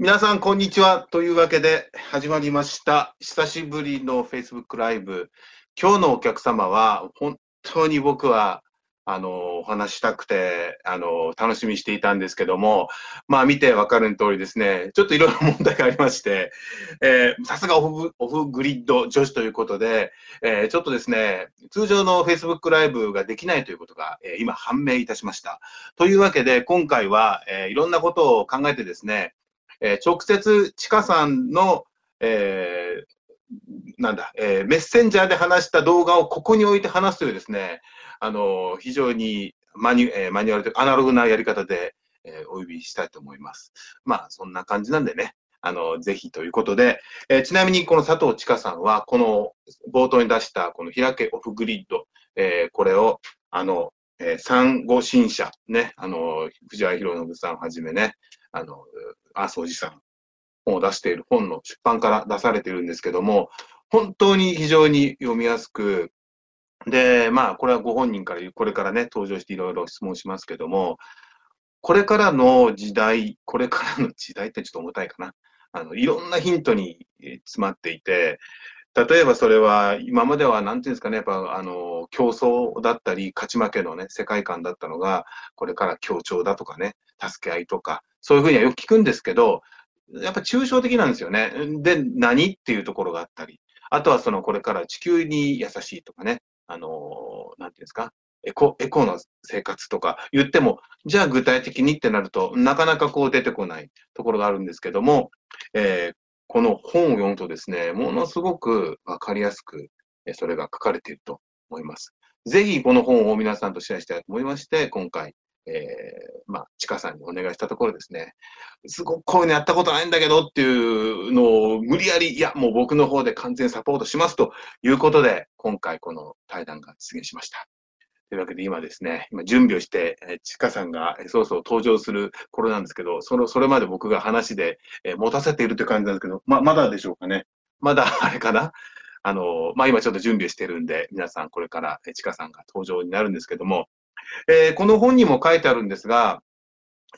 皆さん、こんにちは。というわけで、始まりました。久しぶりの Facebook ライブ。今日のお客様は、本当に僕は、あの、お話したくて、あの、楽しみにしていたんですけども、まあ、見てわかる通りですね、ちょっといろいろ問題がありまして、えーさすがオフオフグリッド女子ということで、えーちょっとですね、通常の Facebook ライブができないということが、えー今判明いたしました。というわけで、今回は、えーいろんなことを考えてですね、えー直接、ちかさんの、えーなんだ、えーメッセンジャーで話した動画をここに置いて話すというですね、あの非常にマニュ,、えーマニュアルというかアナログなやり方で、えーお呼びしたいと思います。まあ、そんな感じなんでね、あの、ぜひということで、えーちなみにこの佐藤千佳さんは、この冒頭に出したこの開けオフグリッド、えーこれを、あの、えー産後新社、ね、あの、藤原博信さんはじめね、あの、麻生寺さん、本を出している本の出版から出されているんですけども、本当に非常に読みやすく、で、まあ、これはご本人からこれからね、登場していろいろ質問しますけども、これからの時代、これからの時代ってちょっと重たいかな。あの、いろんなヒントに詰まっていて、例えばそれは、今までは、なんていうんですかね、やっぱ、あの、競争だったり、勝ち負けのね、世界観だったのが、これから協調だとかね、助け合いとか、そういうふうにはよく聞くんですけど、やっぱ抽象的なんですよね。で、何っていうところがあったり、あとはその、これから地球に優しいとかね、あの、なんていうんですか、エコ、エコの生活とか言っても、じゃあ具体的にってなると、なかなかこう出てこないところがあるんですけども、えーこの本を読むとですね、ものすごくわかりやすく、それが書かれていると思います。ぜひこの本を皆さんとシェアしたいと思いまして、今回、えーまあ、ちかさんにお願いしたところですね、すごくこういうのやったことないんだけどっていうのを無理やり、いや、もう僕の方で完全サポートしますということで、今回この対談が実現しました。というわけで今ですね、今準備をして、えーちかさんがえーそろそろ登場する頃なんですけど、その、それまで僕が話で、えー持たせているという感じなんですけど、ま、まだでしょうかね？まだ あれかな？あの、まあ、今ちょっと準備してるんで、皆さんこれから、えーちかさんが登場になるんですけども、えーこの本にも書いてあるんですが、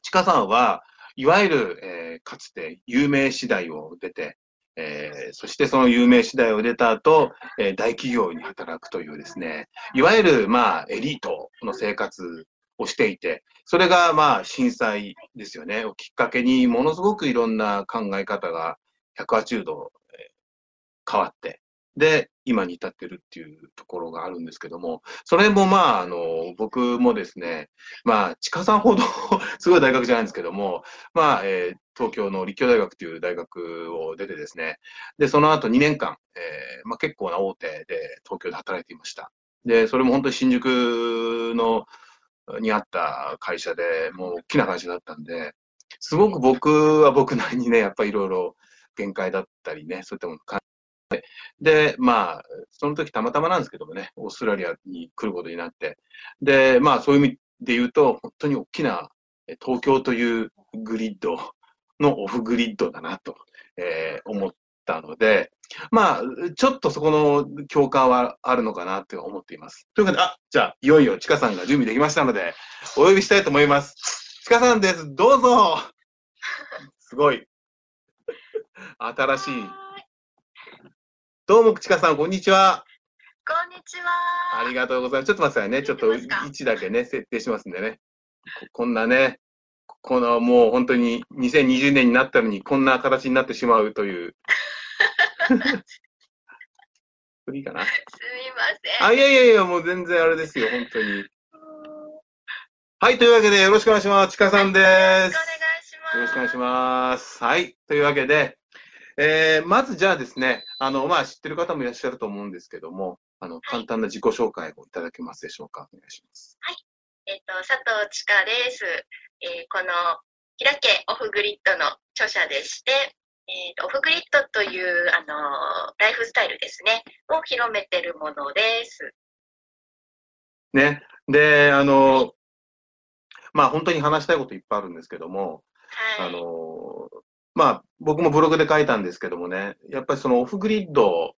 ちかさんは、いわゆる、えーかつて有名次第を出て、えーそしてその有名次第を出た後、えー大企業に働くというですね、いわゆる、まあ、エリートの生活をしていて、それが、まあ、震災ですよね、をきっかけに、ものすごくいろんな考え方が180度えー変わって、で、今に至ってるっていうところがあるんですけども、それもまあ、あの、僕もですね、まあ、地下さんほど すごい大学じゃないんですけども、まあ、えー東京の立教大学という大学を出てですね、で、その後2年間、えーまあ、結構な大手で東京で働いていました。で、それも本当に新宿の、にあった会社で、もう大きな会社だったんで、すごく僕は僕なりにね、やっぱりいろいろ限界だったりね、そういったもの、で、まあ、その時たまたまなんですけどもね、オーストラリアに来ることになって、で、まあそういう意味で言うと、本当に大きな東京というグリッドのオフグリッドだなと、えー思ったので、まあ、ちょっとそこの共感はあるのかなって思っています。ということで、あ、じゃあ、いよいよちかさんが準備できましたので、お呼びしたいと思います。ちかさんです。どうぞすごい。新しい。どうも、ちかさん、こんにちは。こんにちは。ありがとうございます。ちょっと待ってくださいね。ちょっと位置だけね、設定しますんでね。ここんなね、このもう本当に2020年になったのにこんな形になってしまうという。フリーかな？すみません。あ、いやいやいや、もう全然あれですよ、本当に。はい、というわけでよろしくお願いします。ちかさんでよろしくお願いす。します。よろしくお願いします。はい。というわけで、えー、まずじゃあですね、あの、まあ、知ってる方もいらっしゃると思うんですけども、あの、簡単な自己紹介をいただけますでしょうか？お願いします。えっ、と、佐藤千佳です。えーこの、開けオフグリッドの著者でして、えーと、オフグリッドという、あのーライフスタイルですね、を広めてるものです。ね。で、あの、まあ、本当に話したいこといっぱいあるんですけども、はい。あの、まあ、僕もブログで書いたんですけどもね、やっぱりそのオフグリッド、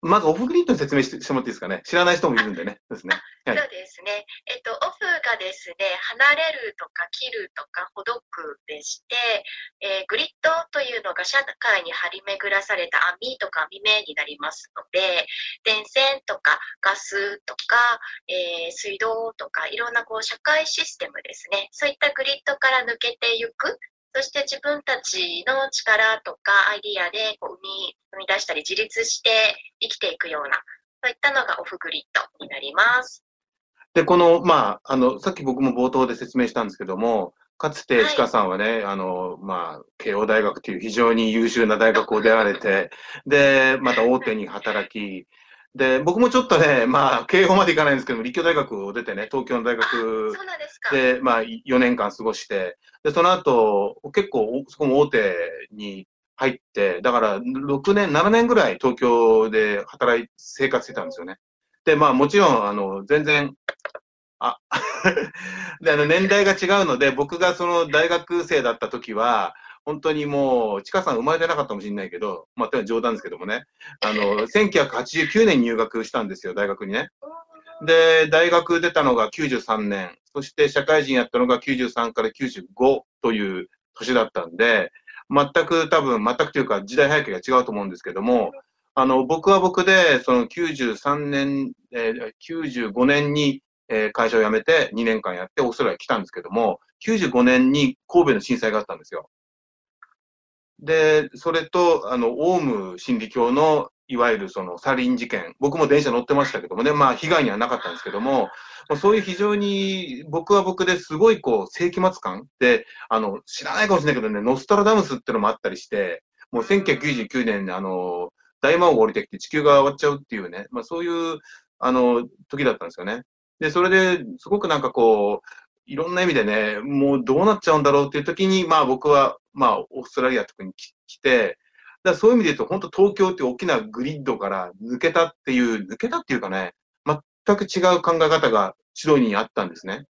まずオフグリッドに説明してしてもらっていいですかね？知らない人もいるんでね。ですね。はいそうですね。えっ、と、オフががですね、離れるとか切るとかほどくでして、えー、グリッドというのが社会に張り巡らされた網とか網目になりますので、電線とかガスとか、えー、水道とかいろんなこう社会システムですね、そういったグリッドから抜けていくそして自分たちの力とかアイディアでこう生み生み出したり自立して生きていくような、そういったのがオフグリッドになります。で、この、まあ、あの、さっき僕も冒頭で説明したんですけども、かつて、ちかさんはね、はい、あの、まあ、慶応大学という非常に優秀な大学を出られて、で、また大手に働き、で、僕もちょっとね、まあ、慶応まで行かないんですけども、立教大学を出てね、東京の大学で、まあ、4年間過ごして、で、その後、結構、そこも大手に入って、だから6年、7年ぐらい東京で働い、生活してたんですよね。で、まあもちろん、あの、全然、あ、で、あの、年代が違うので、僕がその大学生だった時は、本当にもう、ちかさん生まれてなかったかもしれないけど、まあ、冗談ですけどもね、あの、1989年入学したんですよ、大学にね。で、大学出たのが93年、そして社会人やったのが93から95という年だったんで、全く多分、全くというか時代背景が違うと思うんですけども、あの、僕は僕で、その93年、えー、95年に、えー、会社を辞めて2年間やってオーストラリア来たんですけども、95年に神戸の震災があったんですよ。で、それと、あの、オウム真理教の、いわゆるそのサリン事件、僕も電車乗ってましたけどもね、まあ被害にはなかったんですけども、そういう非常に僕は僕ですごいこう世紀末感。で、あの、知らないかもしれないけどね、ノストラダムスってのもあったりして、もう1999年にあの、大魔王が降りてきて地球が終わっちゃうっていうね、まあそういう、あの、時だったんですよね。で、それですごくなんかこう、いろんな意味でね、もうどうなっちゃうんだろうっていう時に、まあ僕は、まあオーストラリアとかに来て、だそういう意味で言うと、本当東京って大きなグリッドから抜けたっていう、抜けたっていうかね、全く違う考え方がシドニーにあったんですね。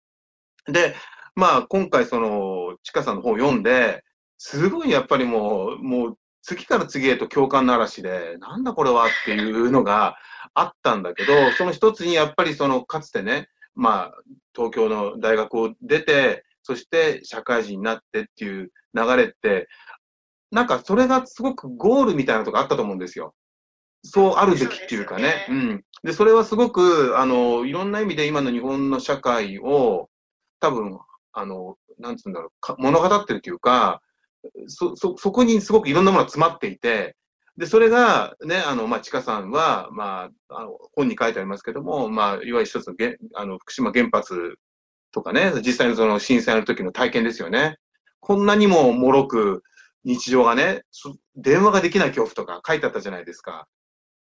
で、まあ今回その、ちかさんの本を読んで、すごいやっぱりもう、もう次から次へと共感の嵐で、なんだこれはっていうのがあったんだけど、その一つにやっぱりその、かつてね、まあ、東京の大学を出て、そして社会人になってっていう流れって、なんかそれがすごくゴールみたいなとこあったと思うんですよ。そうあるべきっていうかね。うねうん。で、それはすごく、あの、いろんな意味で今の日本の社会を、多分、あの、なんつうんだろう、物語ってるというか、そ、そ、そこにすごくいろんなものが詰まっていて、で、それが、ね、あの、まあ、ちかさんは、まあ、あの、本に書いてありますけども、まあ、いわゆる一つのげあの、福島原発とかね、実際のその震災の時の体験ですよね。こんなにも脆く日常がね、電話ができない恐怖とか書いてあったじゃないですか。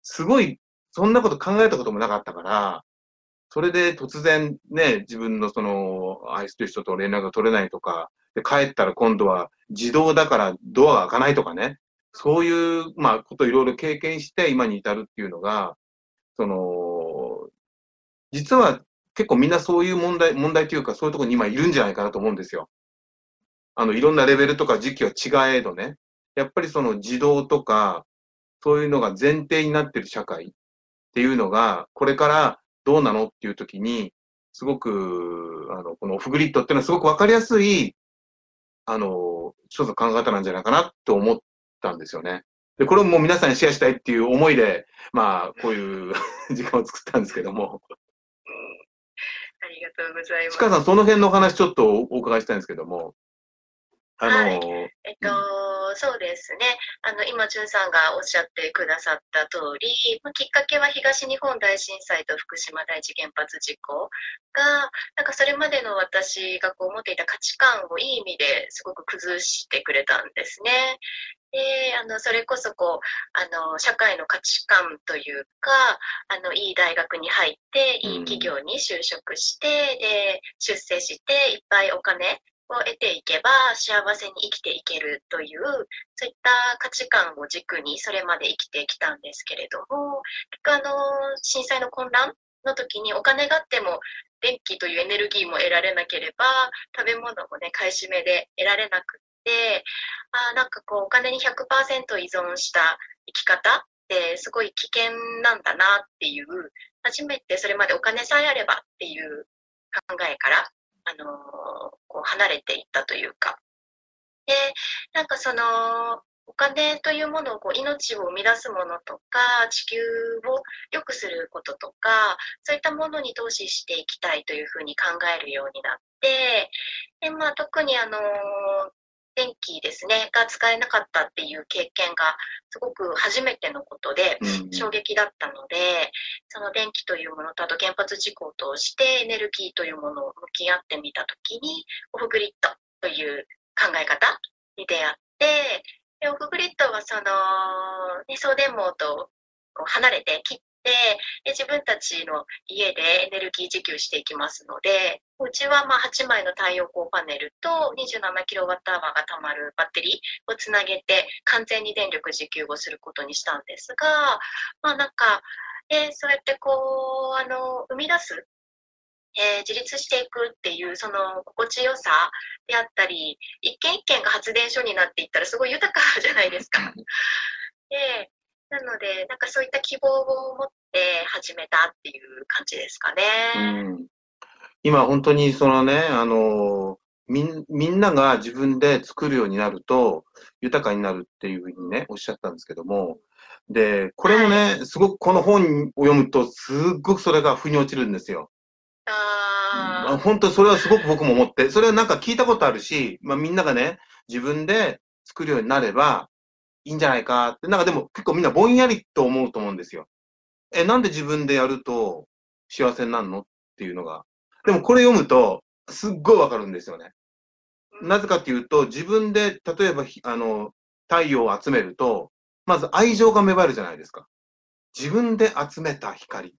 すごい、そんなこと考えたこともなかったから、それで突然ね、自分のその、愛する人と連絡が取れないとか、で、帰ったら今度は自動だからドアが開かないとかね、そういう、まあ、こといろいろ経験して今に至るっていうのが、その、実は結構みんなそういう問題、問題というかそういうところに今いるんじゃないかなと思うんですよ。あの、いろんなレベルとか時期は違えどね、やっぱりその自動とか、そういうのが前提になってる社会っていうのが、これからどうなのっていう時に、すごく、あの、このオフグリッドっていうのはすごくわかりやすい、あの、一つの考え方なんじゃないかなと思ったんですよね。で、これもう皆さんにシェアしたいっていう思いで、まあ、こういう 時間を作ったんですけども。ありがとうございます。ちかさん、その辺のお話ちょっとお伺いしたいんですけども。あのー、はい、えっと、そうですね。あの、今、淳さんがおっしゃってくださった通り、まあ、きっかけは東日本大震災と福島第一原発事故が、なんかそれまでの私がこう持っていた価値観をいい意味ですごく崩してくれたんですね。で、あの、それこそこう、あの、社会の価値観というか、あの、いい大学に入って、いい企業に就職して、で、出世して、いっぱいお金を得ていけば幸せに生きていけるという、そういった価値観を軸にそれまで生きてきたんですけれども、結局あの、震災の混乱の時にお金があっても電気というエネルギーも得られなければ、食べ物もね、買い占めで得られなくって、あなんかこう、お金に100%依存した生き方ってすごい危険なんだなっていう、初めてそれまでお金さえあればっていう考えからあのこう離れていったというか。で、なんかその、お金というものをこう命を生み出すものとか地球を良くすることとかそういったものに投資していきたいというふうに考えるようになってで、まあ、特にあの電気ですねが使えなかったっていう経験がすごく初めてのことで衝撃だったので、その電気というものとあと原発事故を通してエネルギーというものを向き合ってみた時にオフグリッドという考え方に出会ってでオフグリッドはその、ね、送電網と離れて切ってで自分たちの家でエネルギー自給していきますのでうちはまあ8枚の太陽光パネルと 27kWh がたまるバッテリーをつなげて完全に電力自給をすることにしたんですが、まあなんか、えー、そうやってこう、あの、生み出すえー、自立していくっていうその心地よさであったり一軒一軒が発電所になっていったらすごい豊かじゃないですか。でなのでなんかそういった希望を持って始めたっていう感じですかね。うん今本当にそのね、あのみん、みんなが自分で作るようになると豊かになるっていうふうにね、おっしゃったんですけども、で、これもね、すごくこの本を読むと、すっごくそれが腑に落ちるんですよ。あ本当それはすごく僕も思って、それはなんか聞いたことあるし、まあみんながね、自分で作るようになればいいんじゃないかって、なんかでも結構みんなぼんやりと思うと思うんですよ。え、なんで自分でやると幸せになるのっていうのが。でもこれ読むと、すっごいわかるんですよね。なぜかっていうと、自分で、例えば、あの、太陽を集めると、まず愛情が芽生えるじゃないですか。自分で集めた光。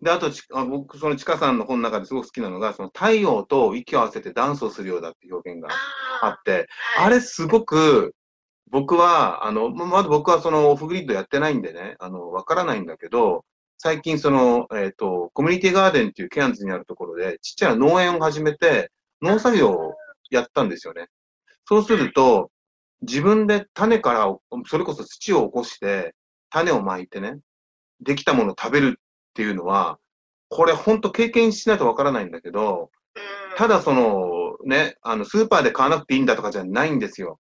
で、あと、あ僕、そのちかさんの本の中ですごく好きなのが、その太陽と息を合わせてダンスをするようだって表現があって、ああれすごく、僕は、あの、まだ僕はそのオフグリッドやってないんでね、あの、わからないんだけど、最近その、えっ、ー、と、コミュニティガーデンっていうケアンズにあるところで、ちっちゃな農園を始めて、農作業をやったんですよね。そうすると、自分で種から、それこそ土を起こして、種をまいてね、できたものを食べるっていうのは、これ本当経験しないとわからないんだけど、ただその、ね、あの、スーパーで買わなくていいんだとかじゃないんですよ。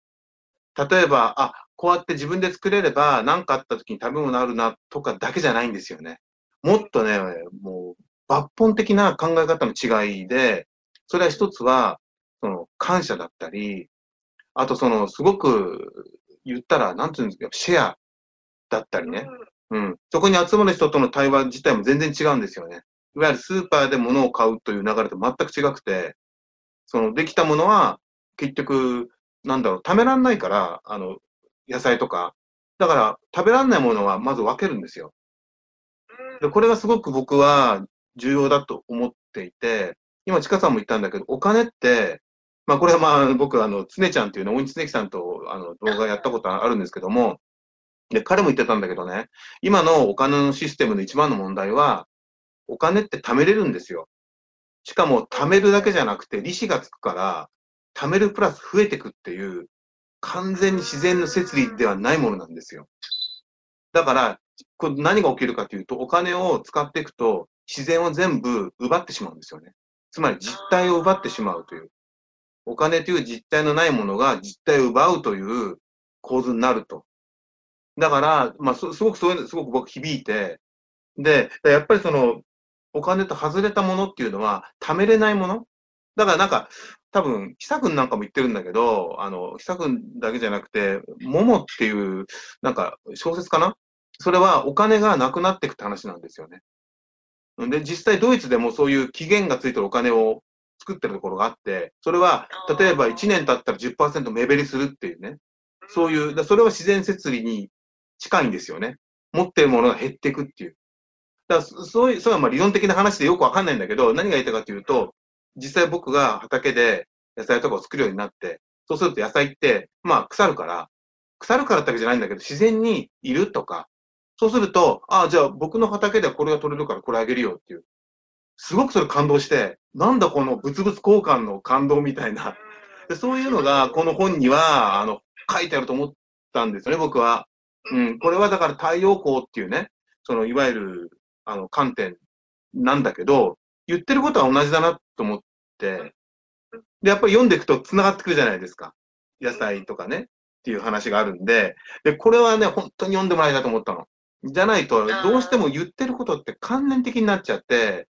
例えば、あ、こうやって自分で作れれば、何かあった時に食べ物あるなとかだけじゃないんですよね。もっとね、もう、抜本的な考え方の違いで、それは一つは、その、感謝だったり、あとその、すごく言ったら、なんていうんですか、シェアだったりね。うん。そこに集まる人との対話自体も全然違うんですよね。いわゆるスーパーで物を買うという流れと全く違くて、その、できたものは、結局、なんだろう、貯めらんないから、あの、野菜とか。だから、食べらんないものはまず分けるんですよ。で、これがすごく僕は重要だと思っていて、今、ちかさんも言ったんだけど、お金って、まあ、これはまあ、僕、あの、つねちゃんっていうの、大西つねきさんと、あの、動画やったことあるんですけども、で、彼も言ってたんだけどね、今のお金のシステムの一番の問題は、お金って貯めれるんですよ。しかも、貯めるだけじゃなくて、利子がつくから、貯めるプラス増えていくっていう、完全に自然の摂理ではないものなんですよ。だから、これ何が起きるかというと、お金を使っていくと、自然を全部奪ってしまうんですよね。つまり実体を奪ってしまうという。お金という実体のないものが実体を奪うという構図になると。だから、まあ、すごくそういうの、すごく僕響いて、で、やっぱりその、お金と外れたものっていうのは、貯めれないもの？だからなんか、多分、久くんなんかも言ってるんだけど、あの、久くんだけじゃなくて、ももっていう、なんか、小説かな？それはお金がなくなっていくって話なんですよね。で、実際ドイツでもそういう期限がついてるお金を作ってるところがあって、それは、例えば1年経ったら10%目減りするっていうね。そういう、それは自然摂理に近いんですよね。持ってるものが減っていくっていう。だからそういう、それはまあ理論的な話でよくわかんないんだけど、何が言いたいかというと、実際僕が畑で野菜とかを作るようになって、そうすると野菜って、まあ腐るから、腐るからってわけじゃないんだけど、自然にいるとか、そうすると、ああ、じゃあ僕の畑ではこれが取れるからこれあげるよっていう。すごくそれ感動して、なんだこの物々交換の感動みたいな。でそういうのがこの本には、あの、書いてあると思ったんですよね、僕は。うん。これはだから太陽光っていうね、そのいわゆる、あの、観点なんだけど、言ってることは同じだなと思って、で、やっぱり読んでいくと繋がってくるじゃないですか。野菜とかね、っていう話があるんで、で、これはね、本当に読んでもらいたいと思ったの。じゃないと、どうしても言ってることって関連的になっちゃって、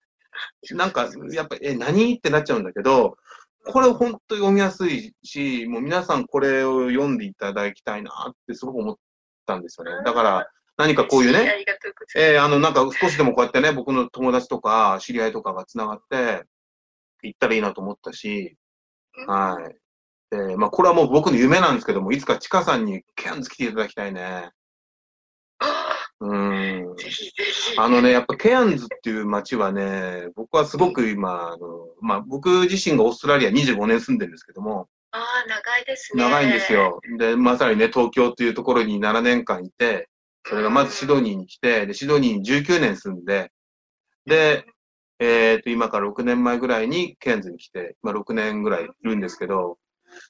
なんか、やっぱり、え、何？ってなっちゃうんだけど、これ本当読みやすいし、もう皆さんこれを読んでいただきたいなってすごく思ったんですよね。だから、何かこういうね。えーあの、なんか少しでもこうやってね、僕の友達とか知り合いとかが繋がって、行ったらいいなと思ったし、はい。で、まあ、これはもう僕の夢なんですけども、いつかチカさんにケアンズ来ていただきたいね。あうーん。あのね、やっぱケアンズっていう街はね、僕はすごく今、あの、まあ、僕自身がオーストラリア25年住んでるんですけども、ああ、長いですね。長いんです。よ。で、まさにね、東京っていうところに7年間いて、それがまずシドニーに来て、で、シドニーに19年住んで、で、えっ、と、今から6年前ぐらいにケアンズに来て、まあ6年ぐらいいるんですけど、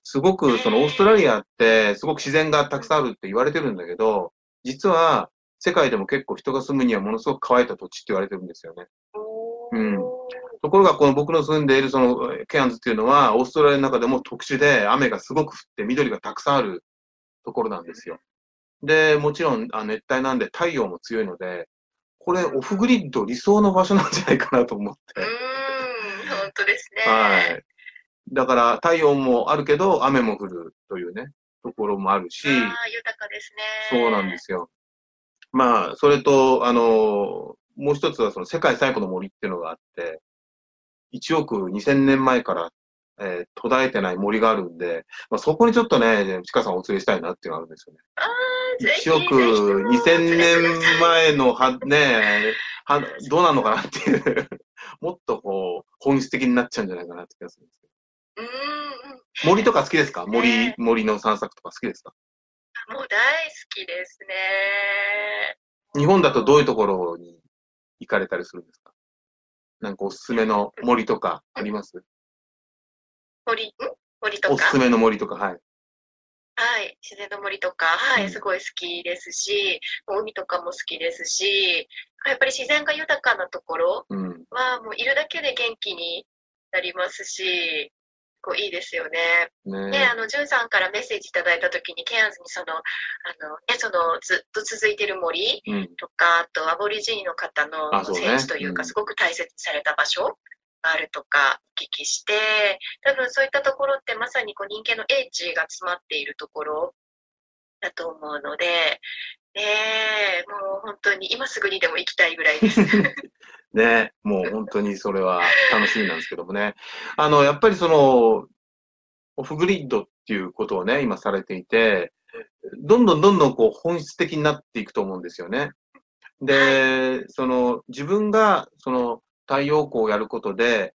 すごくそのオーストラリアってすごく自然がたくさんあるって言われてるんだけど、実は世界でも結構人が住むにはものすごく乾いた土地って言われてるんですよね。うんところがこの僕の住んでいるそのケアンズっていうのはオーストラリアの中でも特殊で雨がすごく降って緑がたくさんあるところなんですよ。で、もちろんあ熱帯なんで太陽も強いので、これオフグリッド理想の場所なんじゃないかなと思ってう。ーん、本当ですね。はい。だから太陽もあるけど雨も降るというね、ところもあるし、ああ、豊かですね。そうなんですよ。まあ、それと、あの、もう一つはその世界最古の森っていうのがあって、1億2000年前から、えー途絶えてない森があるんで、まあ、そこにちょっとね、ちかさんお連れしたいなっていうのがあるんですよね。ああ、ぜひ1億2000年前のは、ね、は、どうなのかなっていう、もっとこう、本質的になっちゃうんじゃないかなって気がするんですけうーん、ど。森とか好きですか？森ね、森の散策とか好きですか？もう大好きですね。日本だとどういうところに行かれたりするんですか？なんかおすすめの森とかあります？森、ん？森とか？おすすめの森とか、はい。はい、自然の森とか、はうんい、すごい好きですし、海とかも好きですし、やっぱり自然が豊かなところうん。は、もういるだけで元気になりますし、こういいですよね。ねで、あの、ジュンさんからメッセージいただいたときに、ケアンズにその、あの、ね、その、ずっと続いてる森うん。とか、あと、アボリジニの方の聖地というか、うんすごく大切にされた場所があるとか、お聞きして、多分そういったところってまさにこう人間の英知が詰まっているところだと思うので、ねえ、もう本当に今すぐにでも行きたいぐらいです。ねもう本当にそれは楽しみなんですけどもね。あの、やっぱりその、オフグリッドっていうことをね、今されていて、どんどんどんどんこう本質的になっていくと思うんですよね。で、その自分がその太陽光をやることで、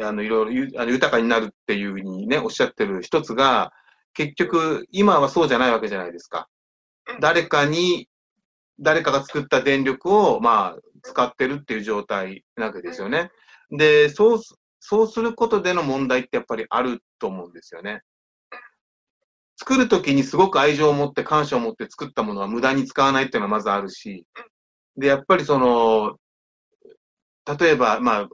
あの、いろいろゆあの豊かになるっていうふうにね、おっしゃってる一つが、結局、今はそうじゃないわけじゃないですかうん。誰かに、誰かが作った電力を、まあ、使ってるっていう状態なわけですよね。で、そうす、そうすることでの問題ってやっぱりあると思うんですよね。作るときにすごく愛情を持って感謝を持って作ったものは無駄に使わないっていうのはまずあるし、で、やっぱりその、例えば、まあ、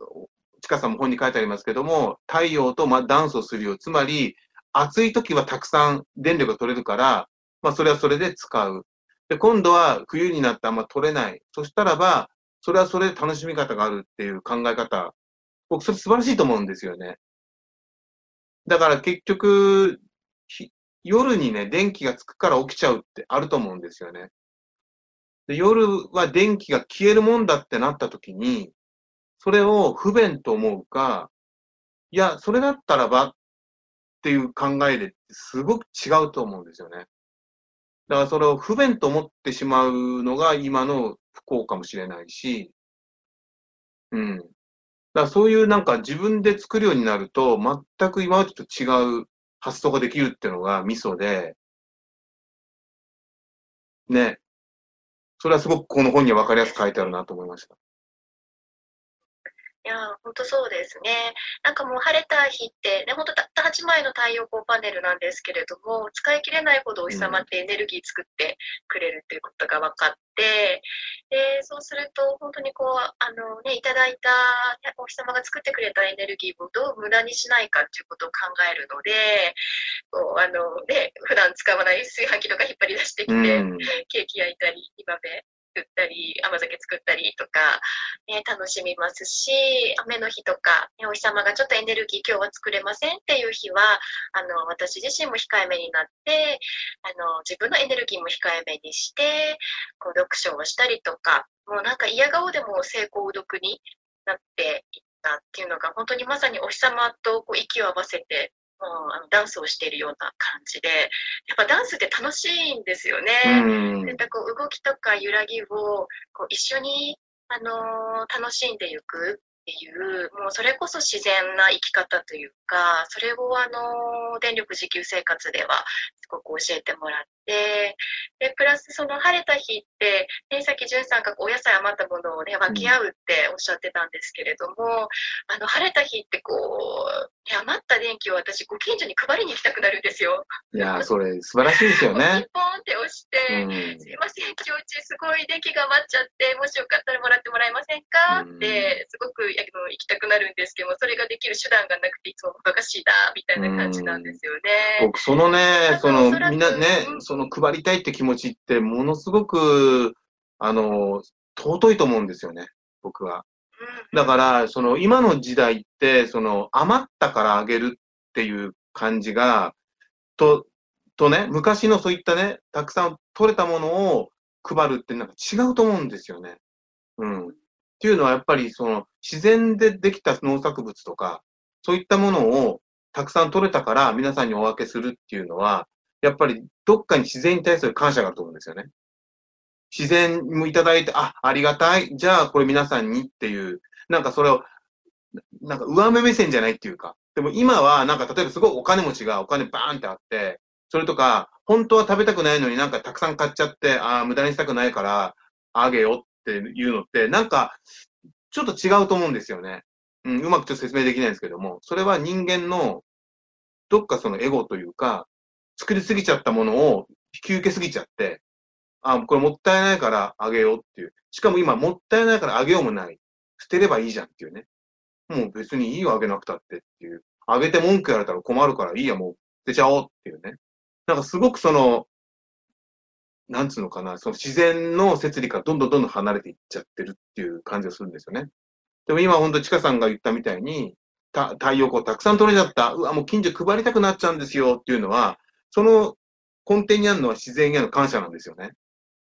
ちかさんも本に書いてありますけども、太陽とまあダンスをするよ。つまり、暑い時はたくさん電力が取れるから、まあ、それはそれで使う。で、今度は冬になってあんま取れない。そしたらば、それはそれで楽しみ方があるっていう考え方。僕、それ素晴らしいと思うんですよね。だから結局、夜にね、電気がつくから起きちゃうってあると思うんですよね。で夜は電気が消えるもんだってなった時に、それを不便と思うか、いや、それだったらばっていう考えですごく違うと思うんですよね。だからそれを不便と思ってしまうのが今の不幸かもしれないし、うん。だからそういうなんか自分で作るようになると、全く今までと違う発想ができるっていうのがミソで、ね。それはすごくこの本には分かりやすく書いてあるなと思いました。いや本当そうですね。なんかもう晴れた日って、ね、本当たった8枚の太陽光パネルなんですけれども、使い切れないほどお日様ってエネルギー作ってくれるということが分かって、でそうすると、本当にこう、あのね、いただいたお日様が作ってくれたエネルギーをどう無駄にしないかっていうことを考えるので、こうあのね、普段使わない炊飯器とか引っ張り出してきて、うん、ケーキ焼いたり、今で作ったり、甘酒作ったりとか、ね、楽しみますし、雨の日とか、ね、お日様がちょっとエネルギー今日は作れませんっていう日は、あの、私自身も控えめになって、あの、自分のエネルギーも控えめにして、こう、読書をしたりとか、もうなんか嫌顔でも成功読になっていったっていうのが、本当にまさにお日様とこう息を合わせてもうあのダンスをしているような感じで、やっぱダンスって楽しいんですよね。そういったこう動きとか揺らぎをこう一緒に、あのー、楽しんでいくっていう、もうそれこそ自然な生き方というか、それをあのー、電力自給生活ではすごく教えてもらっで、で、プラスその晴れた日って、ね、さっき淳さんがお野菜余ったものをね、分け合うっておっしゃってたんですけれども、あの、晴れた日ってこう、余った電気を私、ご近所に配りに行きたくなるんですよ。いやそれ素晴らしいですよね。ポンって押して、うん、すいません、今日うちすごい電気が余っちゃって、もしよかったらもらってもらえませんか、って、すごく行きたくなるんですけども、それができる手段がなくて、いつもバカしいだ、みたいな感じなんですよね。僕、そのね、その、みんなね、そのの配りたいって気持ちって、ものすごく、あの、尊いと思うんですよね、僕は。だから、その、今の時代って、その、余ったからあげるっていう感じが、と、とね、昔のそういったね、たくさん取れたものを配るってなんか違うと思うんですよね。うん。っていうのはやっぱりその自然でできた農作物とか、そういったものをたくさん取れたから皆さんにお分けするっていうのは、やっぱりどっかに自然に対する感謝があると思うんですよね。自然もいただいて、あ、ありがたい。じゃあこれ皆さんにっていう、なんかそれを、なんか上目目線じゃないっていうか。でも今はなんか例えばすごいお金持ちがお金バーンってあって、それとか、本当は食べたくないのになんかたくさん買っちゃって、ああ、無駄にしたくないからあげよっていうのって、なんかちょっと違うと思うんですよね。うん、うまくちょっと説明できないんですけども、それは人間のどっかそのエゴというか、作りすぎちゃったものを引き受けすぎちゃって、あ、これもったいないからあげようっていう。しかも今、もったいないからあげようもない。捨てればいいじゃんっていうね。もう別にいいよ、あげなくたってっていう。あげて文句やられたら困るからいいや、もう捨てちゃおうっていうね。なんかすごくその、なんつうのかな、その自然の摂理からどんどんどんどん離れていっちゃってるっていう感じがするんですよね。でも今ほんと、ちかさんが言ったみたいに、太陽光たくさん取れちゃった。うわ、もう近所配りたくなっちゃうんですよっていうのは、その根底にあるのは自然への感謝なんですよね。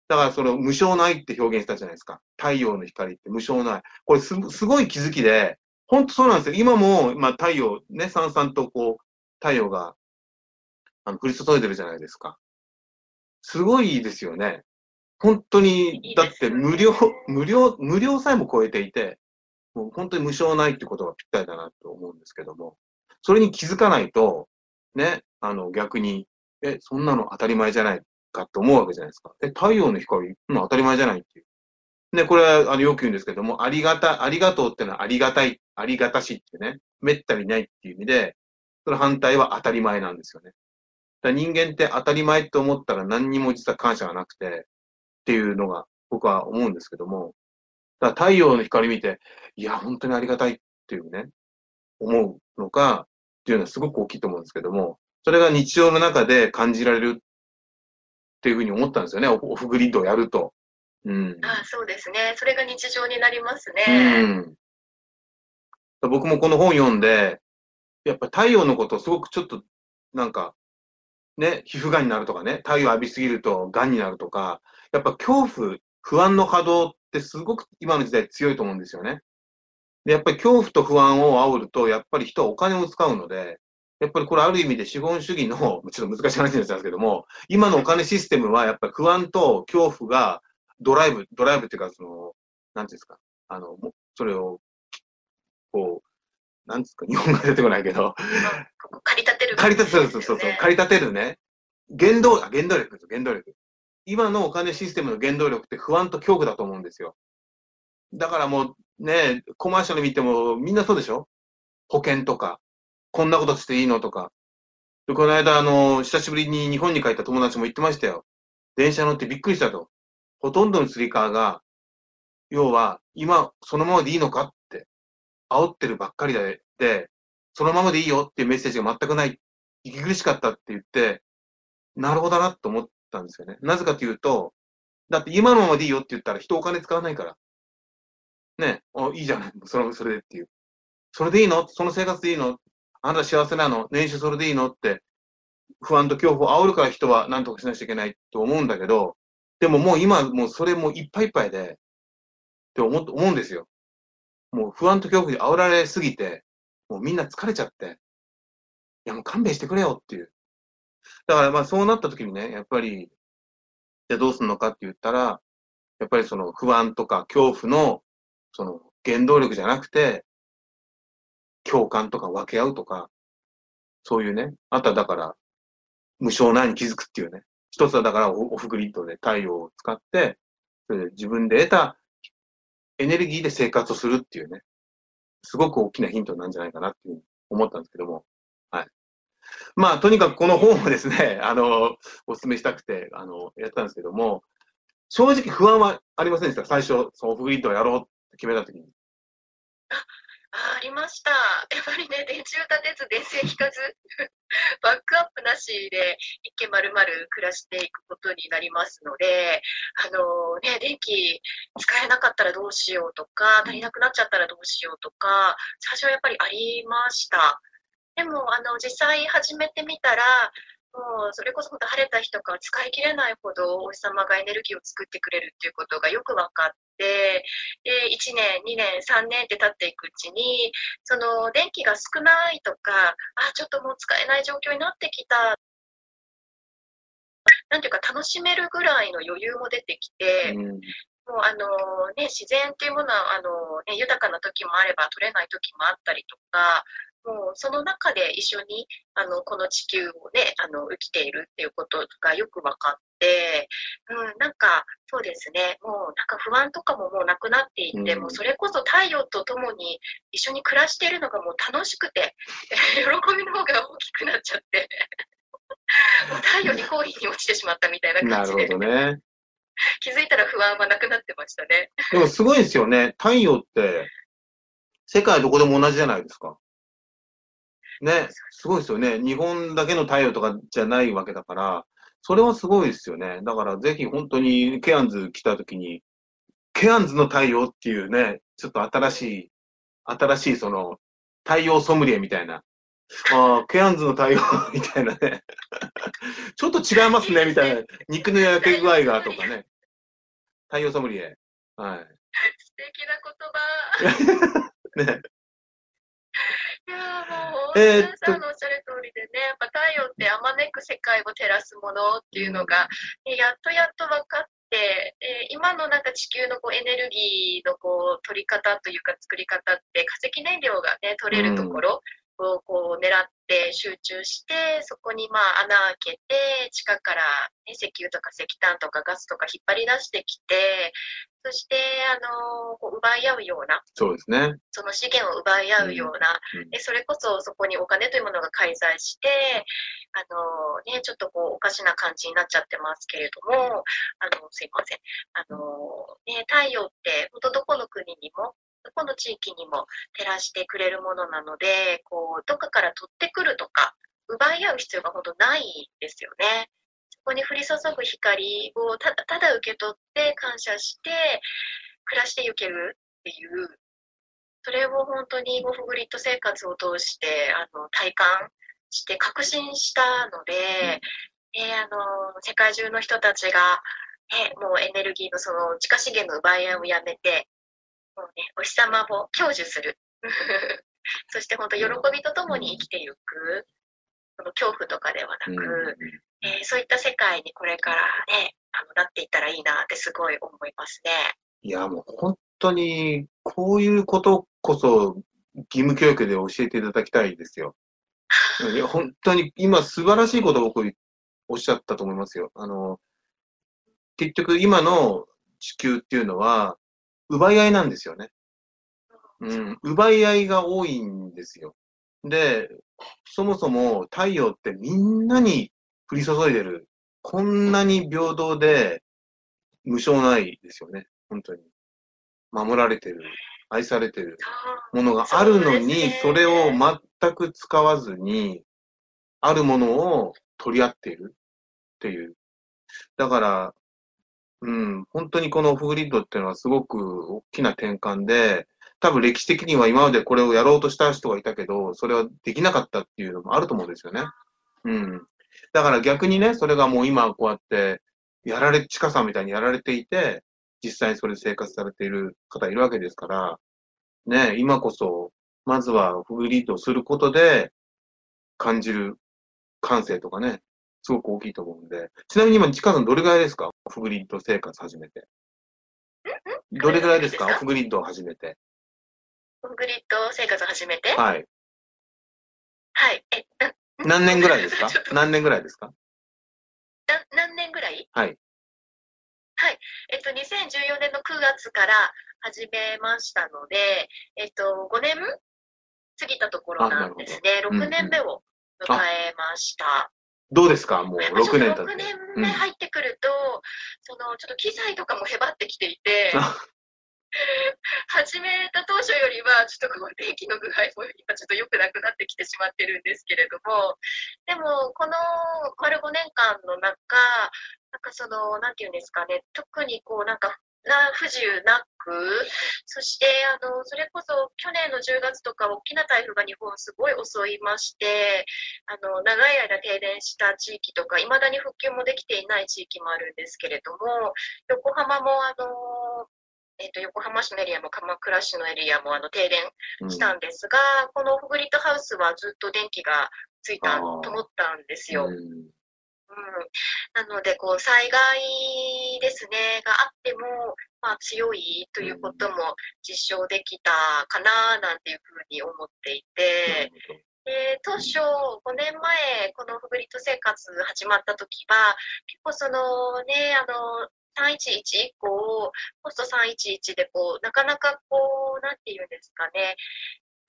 だからその無償の愛って表現したじゃないですか。太陽の光って無償の愛。これすすごい気づきで、本当そうなんですよ。今も、まあ太陽、ね、さんさんとこう、太陽が、あの、降り注いでるじゃないですか。すごいですよね。本当に、だって無料、無料、無料さえも超えていて、もう本当に無償ないってことがぴったりだなと思うんですけども、それに気づかないと、ね、あの、逆に、え、そんなの当たり前じゃないかって思うわけじゃないですか。え、太陽の光、うん、当たり前じゃないっていう。ね、これは、あの、よく言うんですけども、ありがた、ありがとうってのはありがたい、ありがたしってね、めったにないっていう意味で、その反対は当たり前なんですよね。だ人間って当たり前って思ったら何にも実は感謝がなくて、っていうのが僕は思うんですけども、だ太陽の光見て、いや、本当にありがたいっていうね、思うのか、っていうのはすごく大きいと思うんですけども、それが日常の中で感じられるっていうふうに思ったんですよね、オフグリッドをやると。うん。あそうですね。それが日常になりますね。うん。僕もこの本読んで、やっぱ太陽のことをすごくちょっと、なんか、ね、皮膚がんになるとかね、太陽浴びすぎるとがんになるとか、やっぱ恐怖、不安の波動ってすごく今の時代強いと思うんですよね。で、やっぱり恐怖と不安を煽ると、やっぱり人はお金を使うので、やっぱりこれある意味で資本主義の、ちょっと難しい話になっちゃうんですけども、今のお金システムはやっぱり不安と恐怖がドライブ、ドライブっていうか、その、なんていうんですか、あの、それを、こう、なんですか、日本が出てこないけど、借り立てる、ね、借り立てる、そうそうそう、借り立てるね。原動、原動力です原動力。今のお金システムの原動力って不安と恐怖だと思うんですよ。だからもう、ね、コマーシャル見てもみんなそうでしょ？保険とか、こんなことしていいのとか。で、この間、あの、久しぶりに日本に帰った友達も言ってましたよ。電車乗ってびっくりしたと。ほとんどの釣り革が、要は、今、そのままでいいのかって、煽ってるばっかりで、で、そのままでいいよっていうメッセージが全くない。息苦しかったって言って、なるほどなと思ったんですよね。なぜかというと、だって今のままでいいよって言ったら人お金使わないから。ね、おいいじゃない、それそれでっていう。それでいいの？その生活でいいの？あなた幸せなの？年収それでいいの？って、不安と恐怖を煽るから人は何とかしなきゃいけないと思うんだけど、でももう今、もうそれもいっぱいいっぱいで、って思う思うんですよ。もう不安と恐怖に煽られすぎて、もうみんな疲れちゃって、いやもう勘弁してくれよっていう。だからまあそうなった時にね、やっぱり、じゃあどうするのかって言ったら、やっぱりその不安とか恐怖のその原動力じゃなくて、共感とか分け合うとか、そういうね、あとはだから、無償なに気づくっていうね。一つはだからオフグリッドで太陽を使って、それで自分で得たエネルギーで生活をするっていうね。すごく大きなヒントなんじゃないかなっていうふうに思ったんですけども。はい。まあ、とにかくこの本をですね、あの、お勧めしたくて、あの、やったんですけども、正直不安はありませんでした。最初、そのオフグリッドをやろうっ決めたときに。あありました。やっぱりね、電柱立てず、電線引かず、バックアップなしで一軒丸々暮らしていくことになりますので、あのね、電気使えなかったらどうしようとか、足りなくなっちゃったらどうしようとか、最初はやっぱりありました。でも、あの、実際始めてみたら、もうそれこそ本当晴れた日とかは使い切れないほどお日様がエネルギーを作ってくれるっていうことがよく分かって、で、1年、2年、3年って経っていくうちに、その電気が少ないとか、あ、ちょっともう使えない状況になってきた。なんていうか楽しめるぐらいの余裕も出てきて、うんもうあのね、自然っていうものはあの、ね、豊かな時もあれば取れない時もあったりとか、もうその中で一緒にあのこの地球をね、あの生きているっていうことがよく分かって、うん、なんかそうですね、もうなんか不安とかももうなくなっていって、うんもうそれこそ太陽と共に一緒に暮らしているのがもう楽しくて、喜びの方が大きくなっちゃって、太陽にコーヒーに落ちてしまったみたいな感じで、ほどね。気づいたら不安はなくなってましたね。でもすごいですよね。太陽って、世界どこでも同じじゃないですか。ね、すごいですよね。日本だけの太陽とかじゃないわけだから、それはすごいですよね。だからぜひ本当にケアンズ来た時に、ケアンズの太陽っていうね、ちょっと新しい、新しいその、太陽ソムリエみたいな。ああ、ケアンズの太陽 みたいなね。ちょっと違いますね、みたいな。肉の焼け具合がとかね。太陽ソムリエ。はい。素敵な言葉。ね。いやう、えーっと。皆さんのおっしゃる通りでね、やっぱ太陽ってあまねく世界を照らすものっていうのが、ねやっとやっと分かって、えー今のなんか地球のこうエネルギーのこう取り方というか作り方って化石燃料がね、取れるところをこう狙って集中して、そこにまあ穴開けて、地下から、ね、石油とか石炭とかガスとか引っ張り出してきて、そして、あのこう奪い合うような、そうですね。その資源を奪い合うような、うん。うん。でそれこそそこにお金というものが介在して、あのね、ちょっとこうおかしな感じになっちゃってますけれども、あのすいません、あのね、太陽って本当どこの国地域にも照らしてくれるものなので、こうどっかから取ってくるとか、奪い合う必要が本当ないですよね。そこに降り注ぐ光をただただ受け取って感謝して暮らしていけるっていうそれを本当にオフグリッド生活を通してあの体感して確信したので、えーあの世界中の人たちが、えもうエネルギーのその地下資源の奪い合いをやめて、もうね、お日様を享受する。そして本当喜びとともに生きていく。その恐怖とかではなく、うんえーそういった世界にこれからね、あのなっていったらいいなってすごい思いますね。いや、もう本当に、こういうことこそ義務教育で教えていただきたいですよ。いや本当に今素晴らしいことを僕おっしゃったと思いますよ。あの、結局今の地球っていうのは奪い合いなんですよね。うん、奪い合いが多いんですよ。で、そもそも太陽ってみんなに降り注いでる。こんなに平等で無償ないですよね。本当に。守られてる、愛されてるものがあるのに、それを全く使わずに、あるものを取り合っているっていう。だから、うん、本当にこのオフグリッドっていうのはすごく大きな転換で、多分歴史的には今までこれをやろうとした人がいたけど、それはできなかったっていうのもあると思うんですよね。うん。だから逆にね、それがもう今こうやって、やられ、チカさんみたいにやられていて、実際にそれで生活されている方いるわけですから、ね、今こそ、まずはオフグリッドをすることで感じる感性とかね、すごく大きいと思うんで。ちなみに今、チカさんどれぐらいですか？オフグリッド生活始めて。どれぐらいですか？オフグリッドを始めて。オフグリッド生活を始めて、はい。はい。え、な、何年ぐらいですか？何年ぐらいですか？な何年ぐらい？はい。はい。えっと、2014年の9月から始めましたので、えっと、5年過ぎたところなんですね。ほど6年目を迎えました。どうですか？もうやっぱちょっ6と6年経って。年目入ってくると、その、ちょっと機材とかもへばってきていて、あ始めた当初よりは、ちょっとこう、電気の具合も今ちょっと良くなくなってきてしまってるんですけれども、でも、この丸5年間の中、なんかその、なんていうんですかね、特にこう、なんか、な不自由なく、そして、あの、それこそ去年の10月とか大きな台風が日本すごい襲いまして、あの、長い間停電した地域とか、未だに復旧もできていない地域もあるんですけれども、横浜もあの、えっと、横浜市のエリアも鎌倉市のエリアもあの停電うん。したんですが、このオフグリッドハウスはずっと電気がついた、あー。灯ったんですよ。うんうん、なので、こう、災害ですね、があっても、まあ、強いということも実証できたかな、なんていうふうに思っていて、で当初、5年前、このオフグリッド生活始まった時は、結構そのね、あの、311以降、ポスト311でこう、なかなかこう、なんていうんですかね、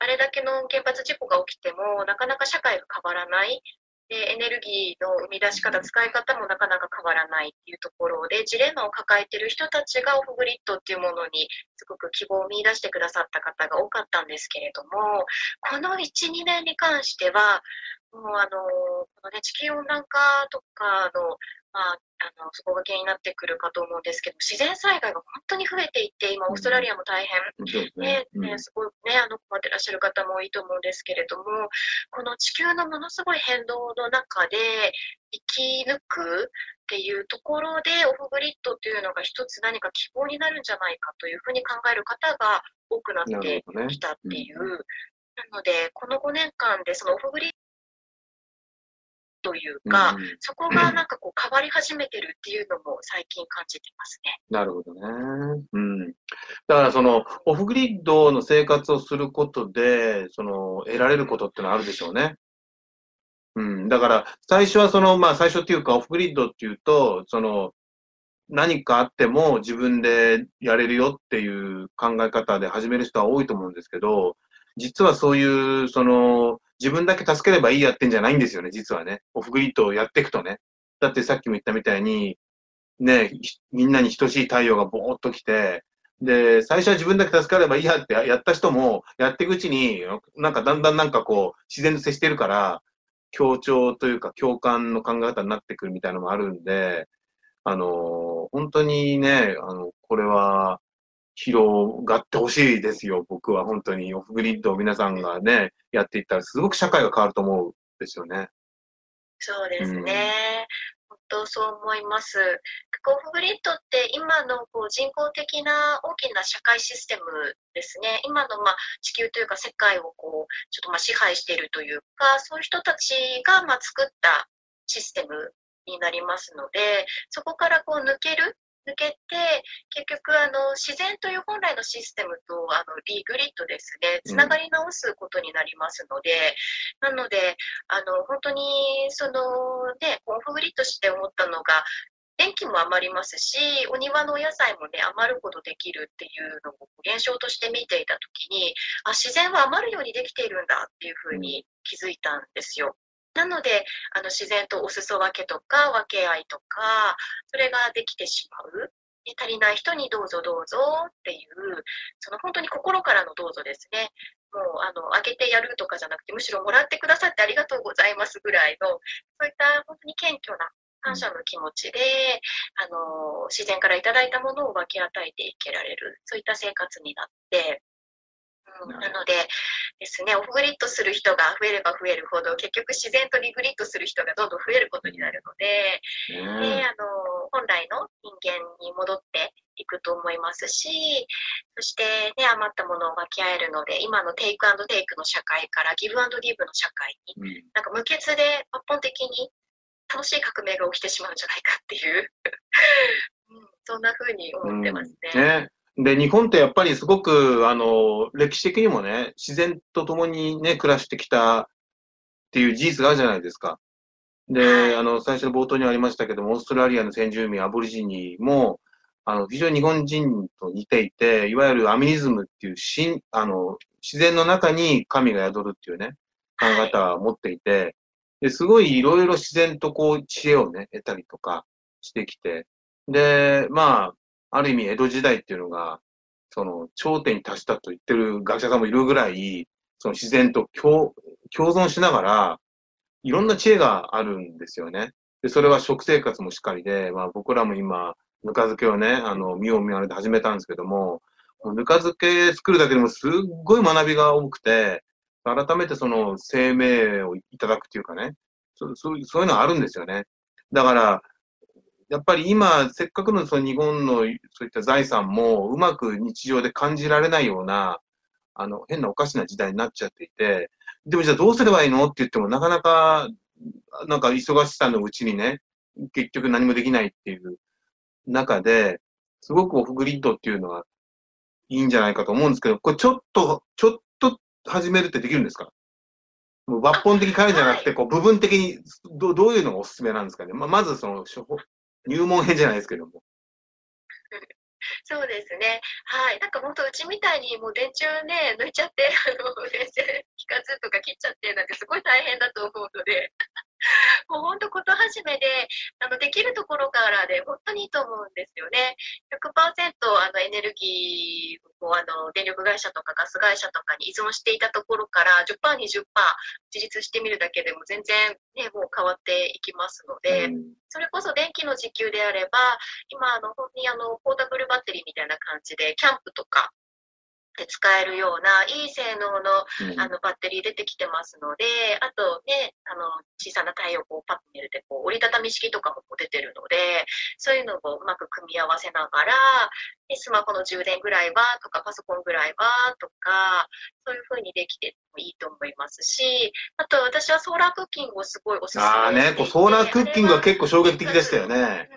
あれだけの原発事故が起きても、なかなか社会が変わらない。で、エネルギーの生み出し方、使い方もなかなか変わらないっていうところで、ジレンマを抱えている人たちがオフグリッドっていうものにすごく希望を見いだしてくださった方が多かったんですけれども、この1、2年に関しては、もうあの、このね、地球温暖化とかの、まあ、あの、そこが原因になってくるかと思うんですけど、自然災害が本当に増えていて、今、オーストラリアも大変そうですねね。ね、すごいね、あの、困ってらっしゃる方も多いと思うんですけれども、この地球のものすごい変動の中で生き抜くっていうところで、オフグリッドっていうのが一つ何か希望になるんじゃないかというふうに考える方が多くなっなてき。たっていう。なので、この5年間でそのオフグリッドというか、うんそこがなんかこう変わり始めてるっていうのも最近感じてますね。なるほどね。うん。だからその、オフグリッドの生活をすることで、その、得られることってのはあるでしょうね。うん。だから、最初はその、まあ最初っていうか、オフグリッドっていうと、その、何かあっても自分でやれるよっていう考え方で始める人は多いと思うんですけど、実はそういう、その、自分だけ助ければいいやってんじゃないんですよね、実はね。オフグリッドをやっていくとね。だってさっきも言ったみたいに、ね、みんなに等しい太陽がぼーっと来て、で、最初は自分だけ助かればいいやってやった人も、やっていくうちに、なんかだんだんなんかこう、自然と接してるから、協調というか共感の考え方になってくるみたいなのもあるんで、あの、本当にね、あの、これは、広がってほしいですよ、僕は本当に。オフグリッドを皆さんがね、やっていったら、すごく社会が変わると思うんですよね。そうですね。本当そう思います。オフグリッドって今のこう人工的な大きな社会システムですね。今のまあ地球というか世界をこうちょっとまあ支配しているというか、そういう人たちがまあ作ったシステムになりますので、そこからこう抜ける抜けて、結局あの自然という本来のシステムとあのリグリッドですね、つながり直すことになりますので、なので、あの本当にそのね、オフグリッドして思ったのが、電気も余りますし、お庭のお野菜もね、余るほどできるっていうのを現象として見ていたときに、あ、自然は余るようにできているんだっていうふうに気づいたんですよ。なので、あの自然とお裾分けとか分け合いとか、それができてしまう。足りない人にどうぞどうぞっていう、その本当に心からのどうぞですね。もう、あの、あげてやるとかじゃなくて、むしろもらってくださってありがとうございますぐらいの、そういった本当に謙虚な感謝の気持ちで、あの、自然からいただいたものを分け与えていけられる、そういった生活になって、なのでですね、オフグリッドする人が増えれば増えるほど、結局自然とリグリッドする人がどんどん増えることになるので、であの本来の人間に戻っていくと思いますし、そしてね、余ったものを分け合えるので、今のテイクアンドテイクの社会からギブアンドギブの社会に、なんか無欠で抜本的に楽しい革命が起きてしまうんじゃないかっていう うん、そんな風に思ってますね。ねで、日本ってやっぱりすごく、あの、歴史的にもね、自然と共にね、暮らしてきたっていう事実があるじゃないですか。で、あの、最初の冒頭にありましたけども、オーストラリアの先住民、アボリジニも、あの、非常に日本人と似ていて、いわゆるアミニズムっていう、しん、あの、自然の中に神が宿るっていうね、考え方を持っていて、で、すごいいろいろ自然とこう、知恵をね、得たりとかしてきて、で、まあ、ある意味江戸時代っていうのが、その頂点に達したと言ってる学者さんもいるぐらい、その自然と共存しながら、いろんな知恵があるんですよね。で、それは食生活もしっかりで、まあ僕らも今、ぬか漬けをね、あの、見よう見まねで始めたんですけども、ぬか漬け作るだけでもすっごい学びが多くて、改めてその生命をいただくっていうかね、そうそういうのがあるんですよね。だから、やっぱり今、せっかくのその日本のそういった財産もうまく日常で感じられないような、あの、変なおかしな時代になっちゃっていて、でもじゃあどうすればいいのって言ってもなかなか、なんか忙しさのうちにね、結局何もできないっていう中で、すごくオフグリッドっていうのはいいんじゃないかと思うんですけど、これちょっと、ちょっと始めるってできるんですか？もう抜本的に変えるじゃなくて、こう部分的にどどういうのがおすすめなんですかね？ままずその入門編じゃないですけども。そうですね。はい。なんか本当、うちみたいにもう電柱ね、抜いちゃって、あの、電線引かずとか切っちゃってなんてすごい大変だと思うので、もう本当、こと始めで、あの、できるところからで本当にいいと思うんですよね。100%あのエネルギーをあの電力会社とかガス会社とかに依存していたところから10%、20%自立してみるだけでも全然ね、もう変わっていきますので、うん、それこそ電気の自給であれば、今、あの、本当にあの、ポータブルバッテリーみたいな感じで、キャンプとか、で使えるようないい性能の,、あのバッテリー出てきてますので、あとね、あの小さな太陽光パネルでこう折りたたみ式とかも出てるので、そういうのをうまく組み合わせながら、でスマホの充電ぐらいはとか、パソコンぐらいはとか、そういう風にできてもいいと思いますし、あと私はソーラークッキングをすごいおすすめしてああね、ソーラークッキングは結構衝撃的でしたよね。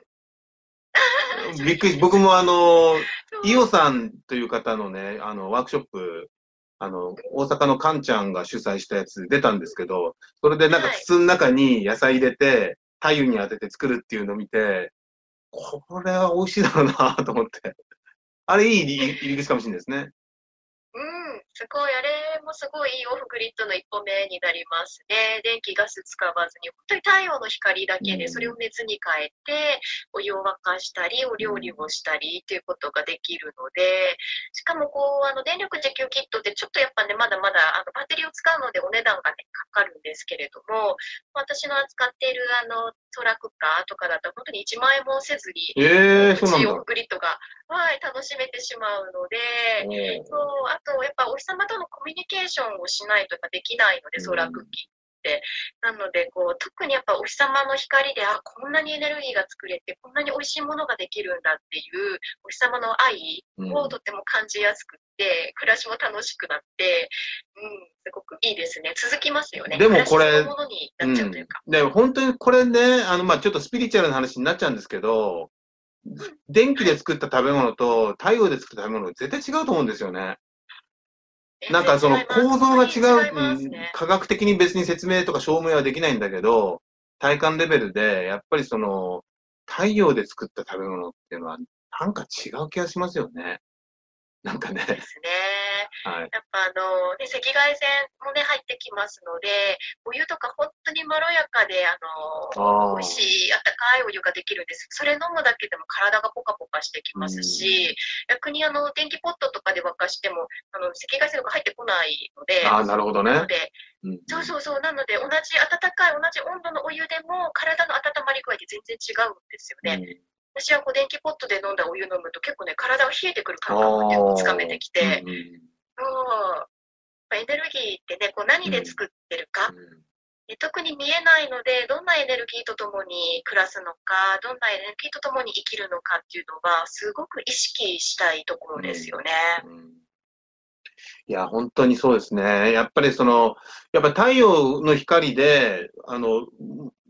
びっくり、僕もあの、伊オさんという方のね、あの、ワークショップ、あの、大阪のカンちゃんが主催したやつ出たんですけど、それでなんか筒の中に野菜入れて、太陽に当てて作るっていうのを見て、これは美味しいだろうなと思って。あれいい入り口かもしれないですね。すごい、あれもすごいオフグリッドの一歩目になりますね。電気、ガス使わずに、本当に太陽の光だけでそれを熱に変えて、お湯を沸かしたり、お料理をしたりっていうことができるので、しかもこう、あの、電力自給キットってちょっとやっぱね、まだまだあのバッテリーを使うのでお値段がね、かかるんですけれども、私の扱っているあの、ソーラークッカーとかだと本当に1万円もせずに、えー、そうオフグリッドが、はい、楽しめてしまうので、そう、あとやっぱお日様とのコミュニケーションをしないとかできないので、ソーラークッキー。なのでこう特にやっぱお日様の光であこんなにエネルギーが作れてこんなに美味しいものができるんだっていうお日様の愛をとても感じやすくて、暮らしも楽しくなって、うん、すごくいいですね。続きますよね。でもこれ、ものになっちゃうというか。うん、で本当にこれね、あの、まあちょっとスピリチュアルな話になっちゃうんですけど、電気で作った食べ物と太陽で作った食べ物絶対違うと思うんですよね。なんかその構造が違う、ね、科学的に別に説明とか証明はできないんだけど、体感レベルで、やっぱりその、太陽で作った食べ物っていうのは、なんか違う気がしますよね。なんかね。ですね。はい。やっぱあの、ね、赤外線もね、入ってきますので、お湯とか本当にまろやかで、あの、美味しい、あったかいお湯ができるんです。それ飲むだけでも体がポカポカしてきますし、逆にあの、電気ポットとかで沸かしても、あの、赤外線とか入ってこないので、ああ、なるほどねなの。で、うんそうそうそう、なので、同じ温かい、同じ温度のお湯でも、体の温まり具合って全然違うんですよね。うん私はこう電気ポットで飲んだお湯飲むと結構ね、体が冷えてくる感覚が結構つかめてきて、うんうんそうやっぱエネルギーってね、こう何で作ってるか、うん。で特に見えないので、どんなエネルギーとともに暮らすのか、どんなエネルギーとともに生きるのかっていうのは、すごく意識したいところですよね。うんいや、本当にそうですね。やっぱりその、やっぱり太陽の光で、あの、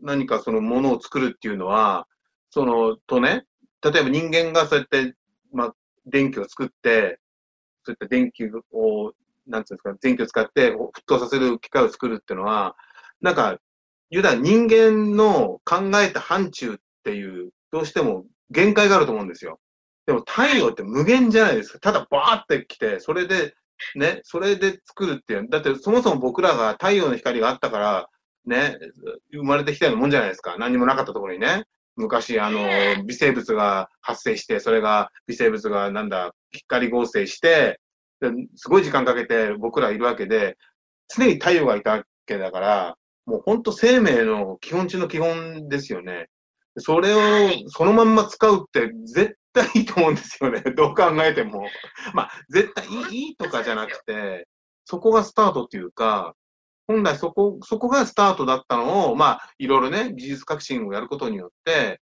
何かそのものを作るっていうのは、その、とね、例えば人間がそうやって、まあ、電気を作って、そういった電気を、なんていうんですか、電気を使って沸騰させる機械を作るっていうのは、なんか、言うたら人間の考えた範疇っていう、どうしても限界があると思うんですよ。でも太陽って無限じゃないですか。ただバーって来て、それで、ね、それで作るっていう。だってそもそも僕らが太陽の光があったから、ね、生まれてきたようなもんじゃないですか。何もなかったところにね。昔、あの、微生物が発生して、それが、微生物がなんだ、光合成して、すごい時間かけて僕らいるわけで、常に太陽がいたわけだから、もう本当生命の基本中の基本ですよね。それをそのまんま使うって絶対いいと思うんですよね。どう考えても。まあ、絶対いいいいとかじゃなくて、そこがスタートっていうか、本来そこ、そこがスタートだったのを、まあ、いろいろね、技術革新をやることによって、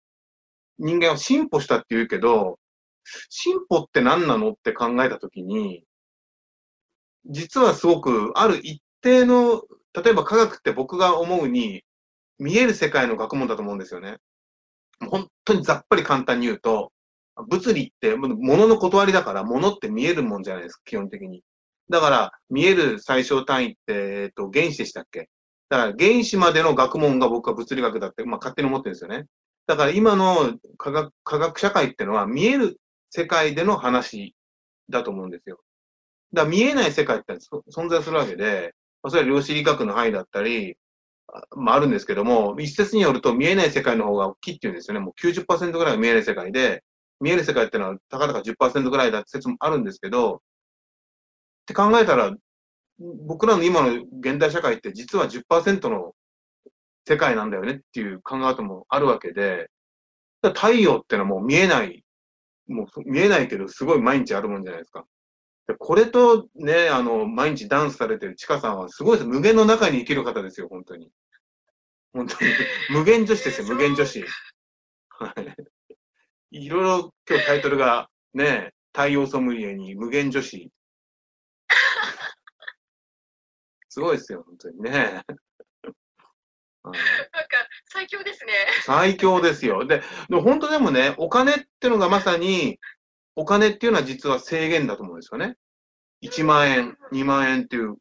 人間は進歩したって言うけど、進歩って何なのって考えたときに、実はすごく、ある一定の、例えば科学って僕が思うに、見える世界の学問だと思うんですよね。本当にざっぱり簡単に言うと、物理って物の断りだから、物って見えるもんじゃないですか、基本的に。だから、見える最小単位って、えっと、原子でしたっけ？だから、原子までの学問が僕は物理学だって、まあ、勝手に思ってるんですよね。だから、今の科学、科学社会ってのは、見える世界での話だと思うんですよ。だから、見えない世界って存在するわけで、まあ、それは量子力学の範囲だったり、あまあ、あるんですけども、一説によると見えない世界の方が大きいっていうんですよね。もう90%ぐらいが見えない世界で、見える世界ってのはたかだか10%ぐらいだって説もあるんですけど、って考えたら、僕らの今の現代社会って実は10%の世界なんだよねっていう考え方もあるわけで、太陽ってのはもう見えない、もう見えないけどすごい毎日あるもんじゃないですか。でこれとね、あの、毎日ダンスされてるチカさんはすごいです。無限の中に生きる方ですよ、本当に。本当に。無限女子ですよ、無限女子。はい。いろいろ今日タイトルがね、太陽ソムリエに無限女子。すごいですよ、本当にね。はいなんか、最強ですね。最強ですよ。で、でも本当でもね、お金ってのがまさに、お金っていうのは実は制限だと思うんですよね。1万円、2万円っていう、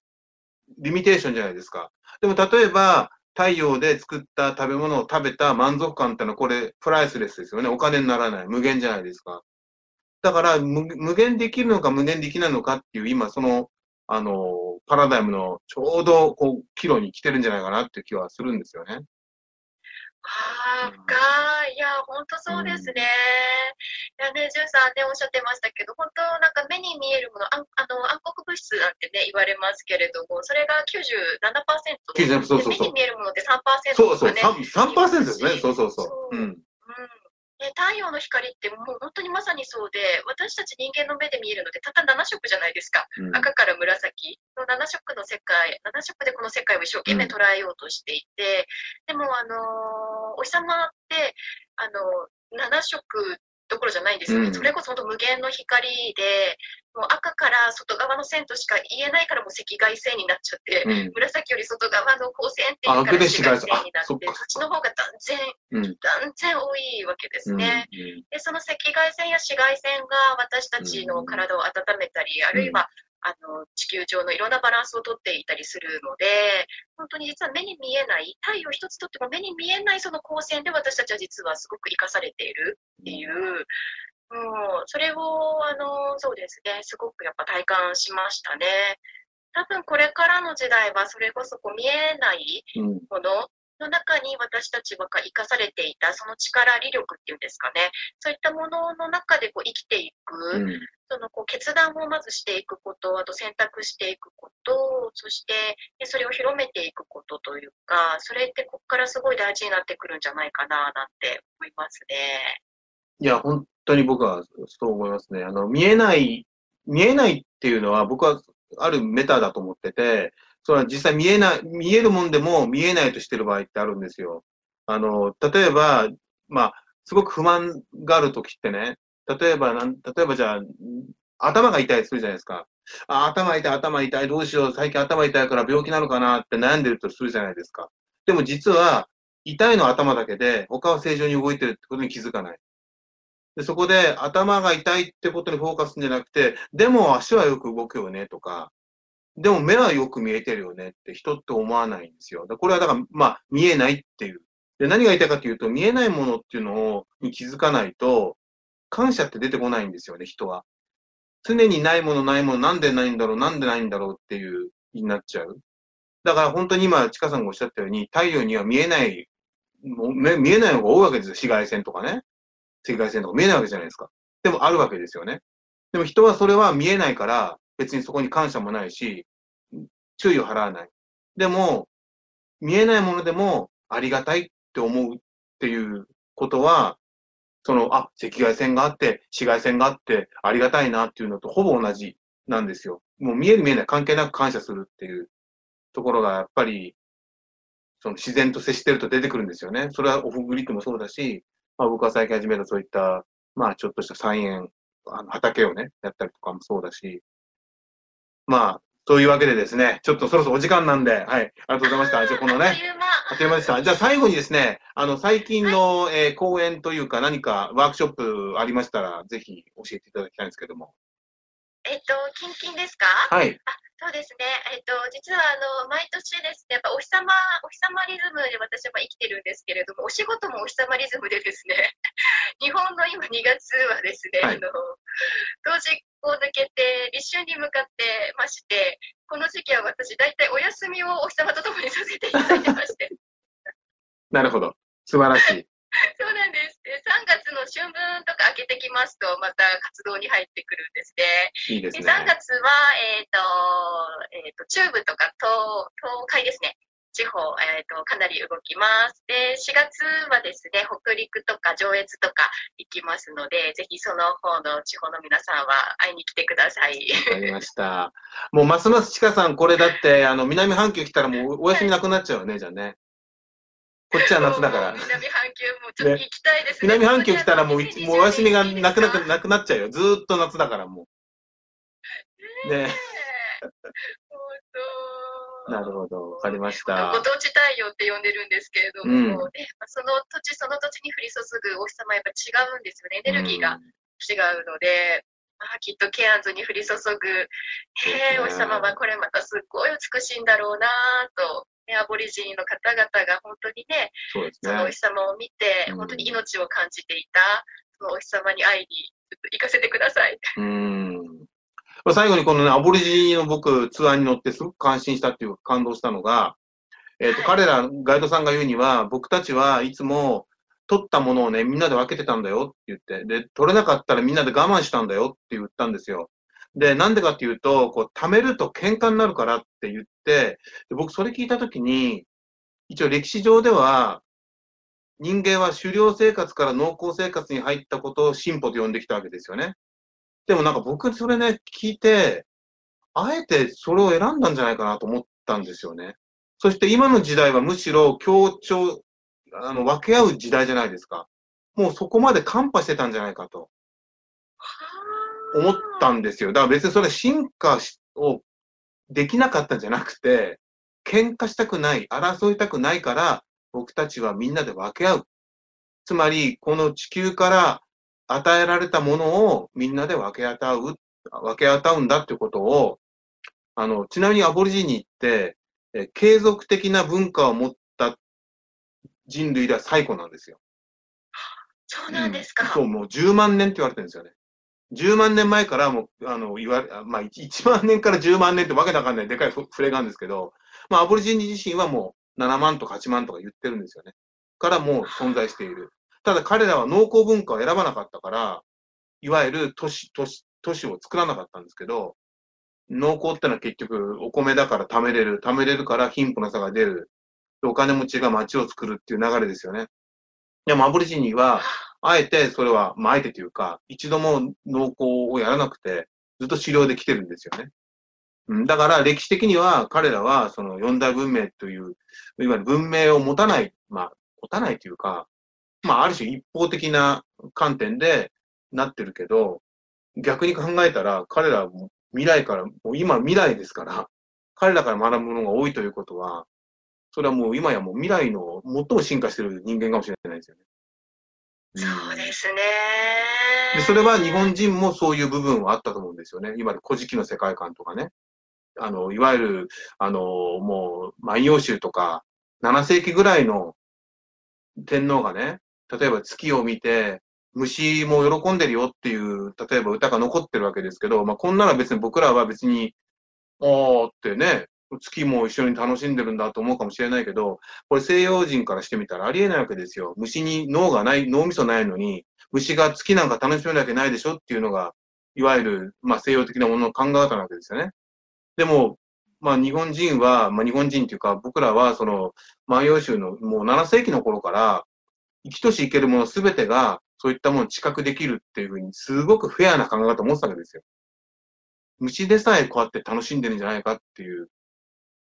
リミテーションじゃないですか。でも例えば、太陽で作った食べ物を食べた満足感ってのはこれ、プライスレスですよね。お金にならない。無限じゃないですか。だから無、無限できるのか無限できないのかっていう、今その、あの、パラダイムのちょうど、こう、岐路に来てるんじゃないかなっていう気はするんですよね。ああ、うん深い。いや、本当そうですね。いやね、ジュンさんね、おっしゃってましたけど、本当なんか目に見えるもの、あんあの暗黒物質なんてね、言われますけれども、それが97%。97そうそうそうで目に見えるものって3%そうそう、とかね。3%, 3ですね。そうそうそう。そううん。太陽の光ってもう本当にまさにそうで、私たち人間の目で見えるのでたった7色じゃないですか。うん。赤から紫。の7色の世界、7色でこの世界を一生懸命捉えようとしていて、でも、あのーお日様って、あのー7色どころじゃないんですよね。うんそれこそ本当無限の光で、もう赤から外側の線としか言えないからもう赤外線になっちゃって、うん。紫より外側の光線っていうあからで紫外線になって、そっちの方が断然、うん。断然多いわけですね。うんで、その赤外線や紫外線が私たちの体を温めたり、あるいはあの、地球上のいろんなバランスをとっていたりするので、本当に実は目に見えない、太陽一つとっても目に見えないその光線で私たちは実はすごく生かされているっていう、もう、それを、あの、そうですね、すごくやっぱ体感しましたね。多分これからの時代はそれこそこう見えないものの中に私たちが生かされていたその力、力力っていうんですかね、そういったものの中でこう生きていく、うん、そのこう決断をまずしていくこと、あと選択していくこと、そしてそれを広めていくことというか、それってここからすごい大事になってくるんじゃないかななんて思いますね。いや、本当に僕はそう思いますね。あの、見えない、見えないっていうのは僕はあるメタだと思ってて、それは実際見えない、見えるもんでも見えないとしてる場合ってあるんですよ。あの、例えば、まあ、すごく不満があるときってね、例えばなん、例えばじゃあ、頭が痛いするじゃないですか。あ、頭痛い、頭痛い、どうしよう、最近頭痛いから病気なのかなって悩んでるとするじゃないですか。でも実は、痛いのは頭だけで、他は正常に動いてるってことに気づかない。でそこで頭が痛いってことにフォーカスするんじゃなくて、でも足はよく動くよねとか、でも目はよく見えてるよねって人って思わないんですよ。これはだから、まあ、見えないっていう。で、何が言いたいかというと、見えないものっていうのを、に気づかないと、感謝って出てこないんですよね、人は。常にないものないもの、なんでないんだろう、なんでないんだろうっていう、になっちゃう。だから本当に今、ちかさんがおっしゃったように、太陽には見えない、もう見えないのが多いわけですよ。紫外線とかね。赤外線とか見えないわけじゃないですか。でもあるわけですよね。でも人はそれは見えないから、別にそこに感謝もないし、注意を払わない。でも、見えないものでもありがたいって思うっていうことは、その、あ、赤外線があって、紫外線があって、ありがたいなっていうのとほぼ同じなんですよ。もう見える見えない関係なく感謝するっていうところが、やっぱり、その自然と接してると出てくるんですよね。それはオフグリッドもそうだし、まあ僕は最近始めたそういった、まあちょっとした菜園、あの畑をね、やったりとかもそうだし、まあ、というわけでですね、ちょっとそろそろお時間なんで、はい、ありがとうございました。じゃあこのね、あっという間でした。じゃあ最後にですね、あの、最近の、はい、えー、講演というか何かワークショップありましたら、ぜひ教えていただきたいんですけども。えっと、キンキンですか？はい。あそうですね。えっと、実は、あの、毎年ですね、やっぱお日様、お日様リズムで私は生きてるんですけれども、お仕事もお日様リズムでですね、日本の今2月はですね、はい、あの、冬至を抜けて立春に向かってまして、この時期は私、大体お休みをお日様と共にさせていただいてまして。なるほど。素晴らしい。そうなんです。で3月の春分とか明けてきますと、また活動に入ってくるんですね。いいですね。3月は、えっ、ー、と、えっ、ー、と、中部とか東、東海ですね。地方、えっ、ー、と、かなり動きます。で、4月はですね、北陸とか上越とか行きますので、ぜひその方の地方の皆さんは会いに来てください。わかりました。もうますますちかさん、これだって、あの、南半球来たらもうお休みなくなっちゃうね、はい、じゃあね。こっちは夏だから。南半球もちょっと行きたいですね。南半球来たらもう、もうお休みがなくなくなくなっちゃうよ。ずーっと夏だからもう。ねなるほど、わかりました。ご当地太陽って呼んでるんですけれども、うん、その土地その土地に降り注ぐお日様やっぱ違うんですよね。エネルギーが違うので、うん、あきっとケアンズに降り注ぐ、へえ、お日様はこれまたすっごい美しいんだろうなとね、アボリジニの方々が本当にね、そねそのお日様を見て、本当に命を感じていた、そのお日様に会いに行かせてください。うん最後にこのね、アボリジニの僕、ツアーに乗ってすごく感心したっていうか感動したのが、えっ、ー、と、はい、彼ら、ガイドさんが言うには、僕たちはいつも取ったものをね、みんなで分けてたんだよって言って、で、取れなかったらみんなで我慢したんだよって言ったんですよ。で、なんでかっていうと、こう、貯めると喧嘩になるからって言って、で僕それ聞いたときに、一応歴史上では、人間は狩猟生活から農耕生活に入ったことを進歩と呼んできたわけですよね。でもなんか僕それね、聞いて、あえてそれを選んだんじゃないかなと思ったんですよね。そして今の時代はむしろ協調、あの、分け合う時代じゃないですか。もうそこまでカンパしてたんじゃないかと。思ったんですよ。だから別にそれ進化をできなかったんじゃなくて、喧嘩したくない、争いたくないから、僕たちはみんなで分け合う。つまり、この地球から与えられたものをみんなで分け与う、分け与うんだってことをあの、ちなみにアボリジニって、えー継続的な文化を持った人類では最古なんですよ。そうなんですか。うんそう、もう10万年って言われてるんですよね。10万年前からもう、あの、言われ、あまあ、1万年から10万年ってわけわかんないでかいふ触れがあるんですけど、まあ、アボリジニ自身はもう7万とか8万とか言ってるんですよね。からもう存在している。ただ彼らは農耕文化を選ばなかったから、いわゆる都市、都市、都市を作らなかったんですけど、農耕ってのは結局お米だから貯めれる。貯めれるから貧富の差が出る。お金持ちが町を作るっていう流れですよね。でもアボリジニは、あえてそれは、まあ、あえてというか、一度も農耕をやらなくて、ずっと狩猟で来てるんですよね。うん、だから歴史的には彼らはその四大文明という、いわゆる文明を持たない、まあ、持たないというか、まあ、ある種一方的な観点でなってるけど、逆に考えたら彼らは未来から、もう今未来ですから、彼らから学ぶものが多いということは、それはもう今やもう未来の最も進化している人間かもしれないですよね。そうですね。で、それは日本人もそういう部分はあったと思うんですよね。いわゆる古事記の世界観とかね。あの、いわゆる、あの、もう、万葉集とか、7世紀ぐらいの天皇がね、例えば月を見て、虫も喜んでるよっていう、例えば歌が残ってるわけですけど、まあ、こんなのは別に僕らは別に、あーってね、月も一緒に楽しんでるんだと思うかもしれないけど、これ西洋人からしてみたらありえないわけですよ。虫に脳がない、脳みそないのに、虫が月なんか楽しめるわけないでしょっていうのが、いわゆる、まあ、西洋的なものの考え方なわけですよね。でも、まあ、日本人は、まあ、日本人っていうか、僕らは、その、万葉集のもう7世紀の頃から、生きとし生けるものすべてが、そういったものを知覚できるっていうふうに、すごくフェアな考え方を持ってたわけですよ。虫でさえこうやって楽しんでるんじゃないかっていう、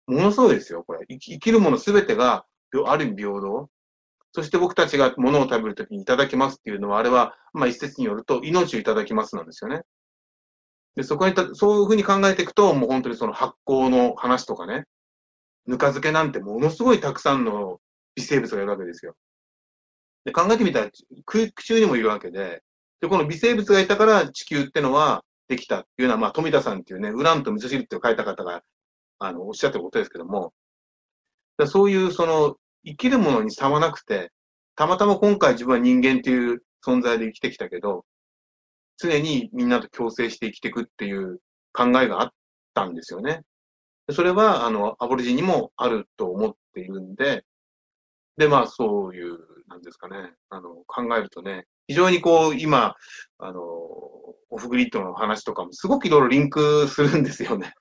ものすごいですよ、これ。生きるものすべてが、ある意味平等。そして僕たちが物を食べるときにいただきますっていうのは、あれは、まあ一説によると、命をいただきますなんですよね。で、そこにた、そういうふうに考えていくと、もう本当にその発酵の話とかね、ぬか漬けなんてものすごいたくさんの微生物がいるわけですよ。で、考えてみたら、空気中にもいるわけで、で、この微生物がいたから地球ってのはできたっていうのは、まあ、富田さんっていうね、ウランと味噌汁って書いた方が、あの、おっしゃってることですけども、そういう、その、生きるものに差はなくて、たまたま今回自分は人間っていう存在で生きてきたけど、常にみんなと共生して生きていくっていう考えがあったんですよね。それは、あの、アボリジンにもあると思っているんで、で、まあ、そういう、なんですかね、あの、考えるとね、非常にこう、今、あの、オフグリッドの話とかもすごくいろいろリンクするんですよね。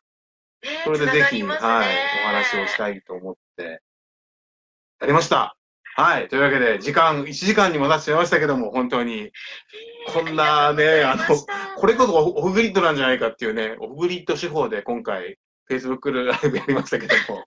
ねそれでぜひ、ねはい、お話をしたいと思って、やりました。はい。というわけで、時間、1時間にもなってしまいましたけども、本当に、こんなねありがとうございましたこれこそオフグリッドなんじゃないかっていうね、オフグリッド手法で今回、Facebook ライブやりましたけども。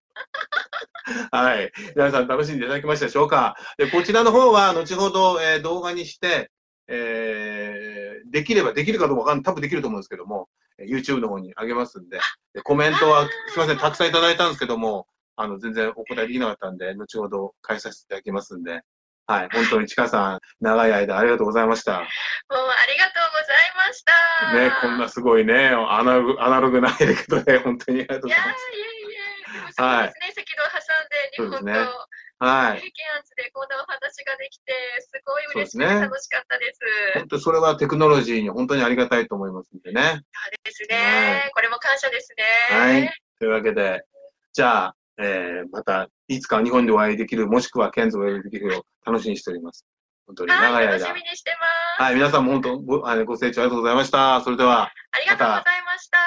はい。皆さん楽しんでいただきましたでしょうかで、こちらの方は、後ほど、えー動画にして、えーできれば、できるかどうかわかんない。多分できると思うんですけども、えー YouTube の方に上げますんで、でコメントは、すいません、たくさんいただいたんですけども、あの、全然お答えできなかったんで、後ほど返させていただきますんで、はい。本当にちかさん、長い間ありがとうございました。もうありがとうございました。ね、こんなすごいね、アナログ、アナログなエレクトで、本当にありがとうございます。えいえ、でもそうですね、赤道挟んで、日本とそうですねはい。経験圧でこんなお話ができて、すごい嬉しく楽しかったです。本当にそれはテクノロジーに本当にありがたいと思いますんでね。そうですね、はいこれも感謝ですね。はいというわけで、じゃあ、えー、また、いつか日本でお会いできる、もしくはケンズをお会いできるよう楽しみにしております。本当に長はいい、間。楽しみにしてます。はい、皆さんも本当ごあのご清聴ありがとうございました。それでは、ありがとうございました。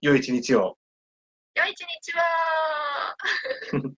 良い一日を。良い一日は。